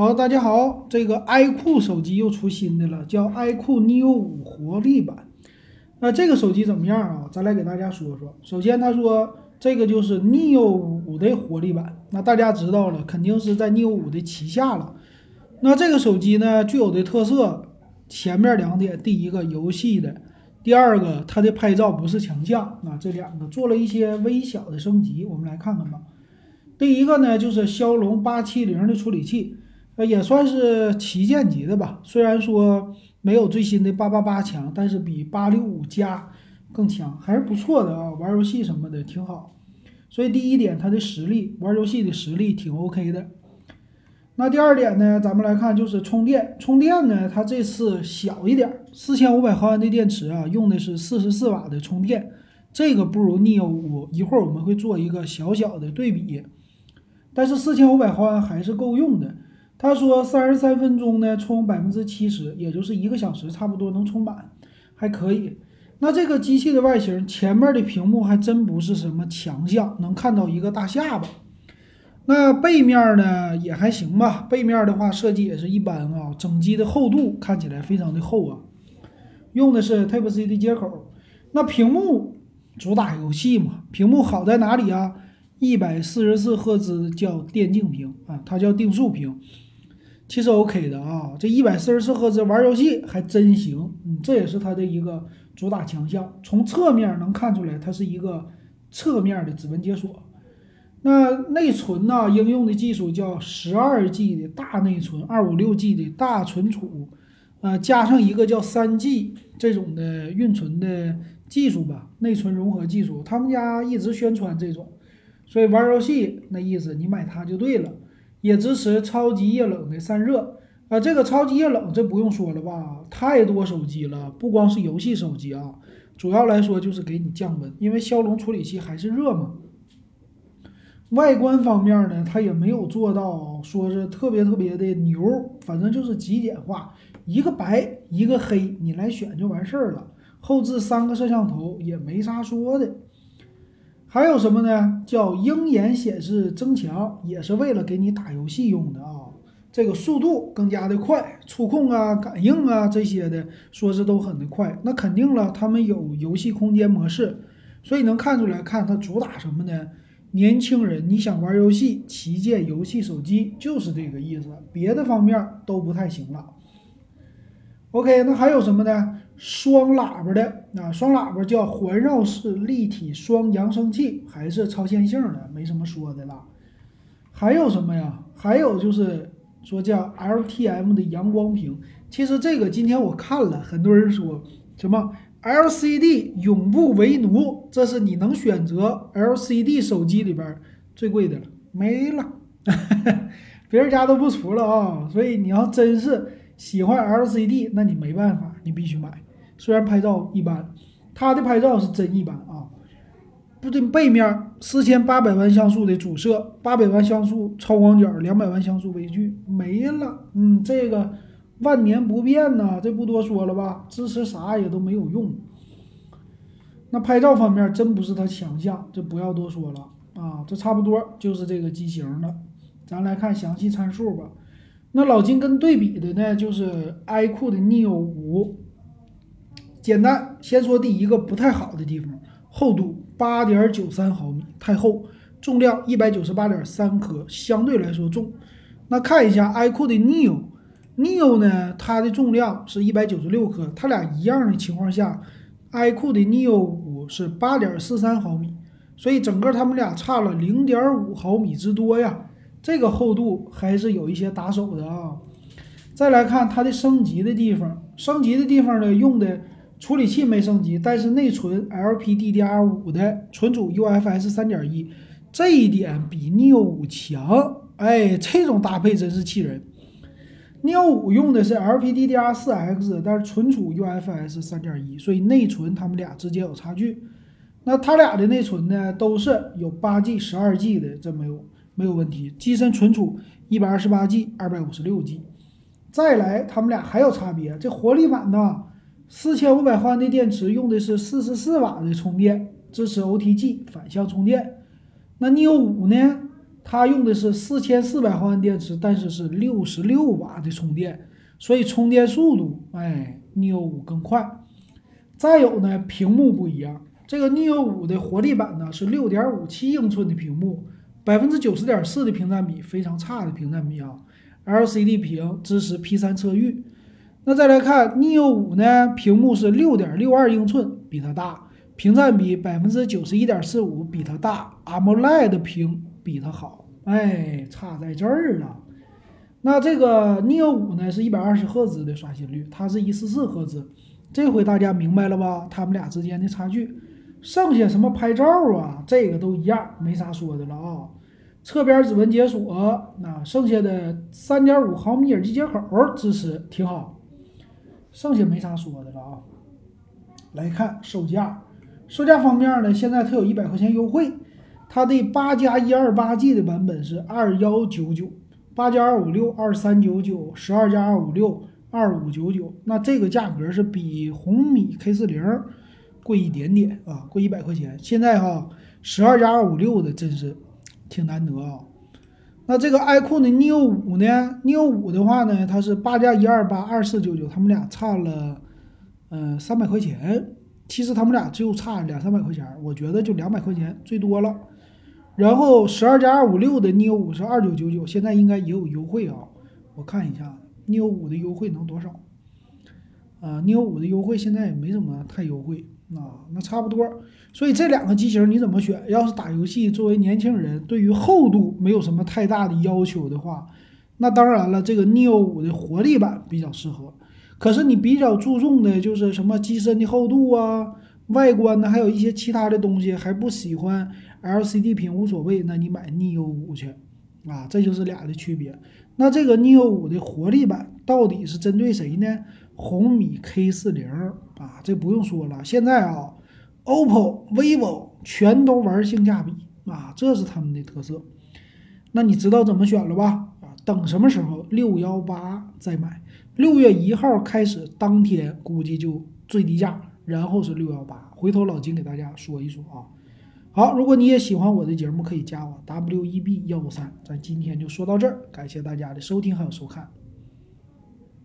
好，大家好，这个 iQOO 手机又出新的了，叫 iQOO Neo 5活力版。那这个手机怎么样啊？咱来给大家说说。首先，他说这个就是 Neo 5的活力版。那大家知道了，肯定是在 Neo 5的旗下了。那这个手机呢，具有的特色，前面两点，第一个游戏的，第二个它的拍照不是强项。那这两个做了一些微小的升级，我们来看看吧。第一个呢，就是骁龙八七零的处理器。也算是旗舰级的吧。虽然说没有最新的八八八强，但是比八六五加更强，还是不错的啊。玩游戏什么的挺好。所以第一点，它的实力，玩游戏的实力挺 OK 的。那第二点呢，咱们来看就是充电。充电呢，它这次小一点，四千五百毫安的电池啊，用的是四十四瓦的充电，这个不如 Neo 五。一会儿我们会做一个小小的对比，但是四千五百毫安还是够用的。他说三十三分钟呢，充百分之七十，也就是一个小时，差不多能充满，还可以。那这个机器的外形，前面的屏幕还真不是什么强项，能看到一个大下巴。那背面呢也还行吧，背面的话设计也是一般啊。整机的厚度看起来非常的厚啊，用的是 Type C 的接口。那屏幕主打游戏嘛，屏幕好在哪里啊？一百四十四赫兹叫电竞屏啊，它叫定速屏。其实 OK 的啊，这一百四十四赫兹玩游戏还真行，嗯，这也是它的一个主打强项。从侧面能看出来，它是一个侧面的指纹解锁。那内存呢？应用的技术叫十二 G 的大内存，二五六 G 的大存储，呃，加上一个叫三 G 这种的运存的技术吧，内存融合技术。他们家一直宣传这种，所以玩游戏那意思，你买它就对了。也支持超级液冷的散热啊，这个超级液冷这不用说了吧？太多手机了，不光是游戏手机啊，主要来说就是给你降温，因为骁龙处理器还是热嘛。外观方面呢，它也没有做到说是特别特别的牛，反正就是极简化，一个白一个黑，你来选就完事儿了。后置三个摄像头也没啥说的。还有什么呢？叫鹰眼显示增强，也是为了给你打游戏用的啊。这个速度更加的快，触控啊、感应啊这些的，说是都很的快。那肯定了，他们有游戏空间模式，所以能看出来，看它主打什么呢？年轻人，你想玩游戏，旗舰游戏手机就是这个意思，别的方面都不太行了。OK，那还有什么呢？双喇叭的啊，双喇叭叫环绕式立体双扬声器，还是超线性的，没什么说的了。还有什么呀？还有就是说叫 LTM 的阳光屏。其实这个今天我看了，很多人说什么 LCD 永不为奴，这是你能选择 LCD 手机里边最贵的了，没了，别人家都不出了啊。所以你要真是喜欢 LCD，那你没办法，你必须买。虽然拍照一般，它的拍照是真一般啊！不对，背面四千八百万像素的主摄，八百万像素超广角，两百万像素微距没了。嗯，这个万年不变呐，这不多说了吧？支持啥也都没有用。那拍照方面真不是它强项，这不要多说了啊！这差不多就是这个机型的。咱来看详细参数吧。那老金跟对比的呢，就是 iQOO 的 Neo 五。简单，先说第一个不太好的地方，厚度八点九三毫米，太厚；重量一百九十八点三克，相对来说重。那看一下 iQOO 的 Neo，Neo 呢，它的重量是一百九十六克，它俩一样的情况下，iQOO 的 Neo 五是八点四三毫米，所以整个它们俩差了零点五毫米之多呀。这个厚度还是有一些打手的啊。再来看它的升级的地方，升级的地方呢，用的。处理器没升级，但是内存 LPDDR5 的，存储 UFS 三点一，这一点比 Neo 五强。哎，这种搭配真是气人。Neo 五用的是 LPDDR4X，但是存储 UFS 三点一，所以内存它们俩之间有差距。那它俩的内存呢，都是有八 G、十二 G 的，这没有没有问题。机身存储一百二十八 G、二百五十六 G。再来，它们俩还有差别，这活力版呢？四千五百毫安的电池用的是四十四瓦的充电，支持 OTG 反向充电。那 Neo 五呢？它用的是四千四百毫安电池，但是是六十六瓦的充电，所以充电速度，哎，neo 五更快。再有呢，屏幕不一样，这个 neo 五的活力版呢是六点五七英寸的屏幕，百分之九十点四的屏占比，非常差的屏占比啊。LCD 屏支持 P 三测域。那再来看 neo 五呢，屏幕是六点六二英寸，比它大，屏占比百分之九十一点四五，比它大。AMOLED 屏比它好，哎，差在这儿了。那这个 neo 五呢是一百二十赫兹的刷新率，它是一四四赫兹。这回大家明白了吧？它们俩之间的差距。剩下什么拍照啊，这个都一样，没啥说的了啊。侧边指纹解锁，那剩下的三点五毫米耳机接口支持挺好。剩下没啥说的了啊。来看售价，售价方面呢，现在它有一百块钱优惠，它的八加一二八 G 的版本是二幺九九，八加二五六二三九九，十二加二五六二五九九。那这个价格是比红米 K 四零贵一点点啊，贵一百块钱。现在哈，十二加二五六的真是挺难得啊。那这个 iQOO 的 neo 五呢？neo 五的话呢，它是八加一二八二四九九，他们俩差了，嗯，三百块钱。其实他们俩就差两三百块钱，我觉得就两百块钱最多了。然后十二加二五六的 neo 五是二九九九，现在应该也有优惠啊。我看一下 neo 五的优惠能多少？啊，neo 五的优惠现在也没怎么太优惠。啊，那差不多。所以这两个机型你怎么选？要是打游戏，作为年轻人，对于厚度没有什么太大的要求的话，那当然了，这个 neo 五的活力版比较适合。可是你比较注重的就是什么机身的厚度啊、外观呢，还有一些其他的东西，还不喜欢 LCD 屏无所谓，那你买 neo 五去。啊，这就是俩的区别。那这个 neo 五的活力版到底是针对谁呢？红米 K 四零啊，这不用说了。现在啊，OPPO、vivo 全都玩性价比啊，这是他们的特色。那你知道怎么选了吧？啊，等什么时候六幺八再买？六月一号开始，当天估计就最低价，然后是六幺八。回头老金给大家说一说啊。好，如果你也喜欢我的节目，可以加我 W E B 幺五三。咱今天就说到这儿，感谢大家的收听还有收看。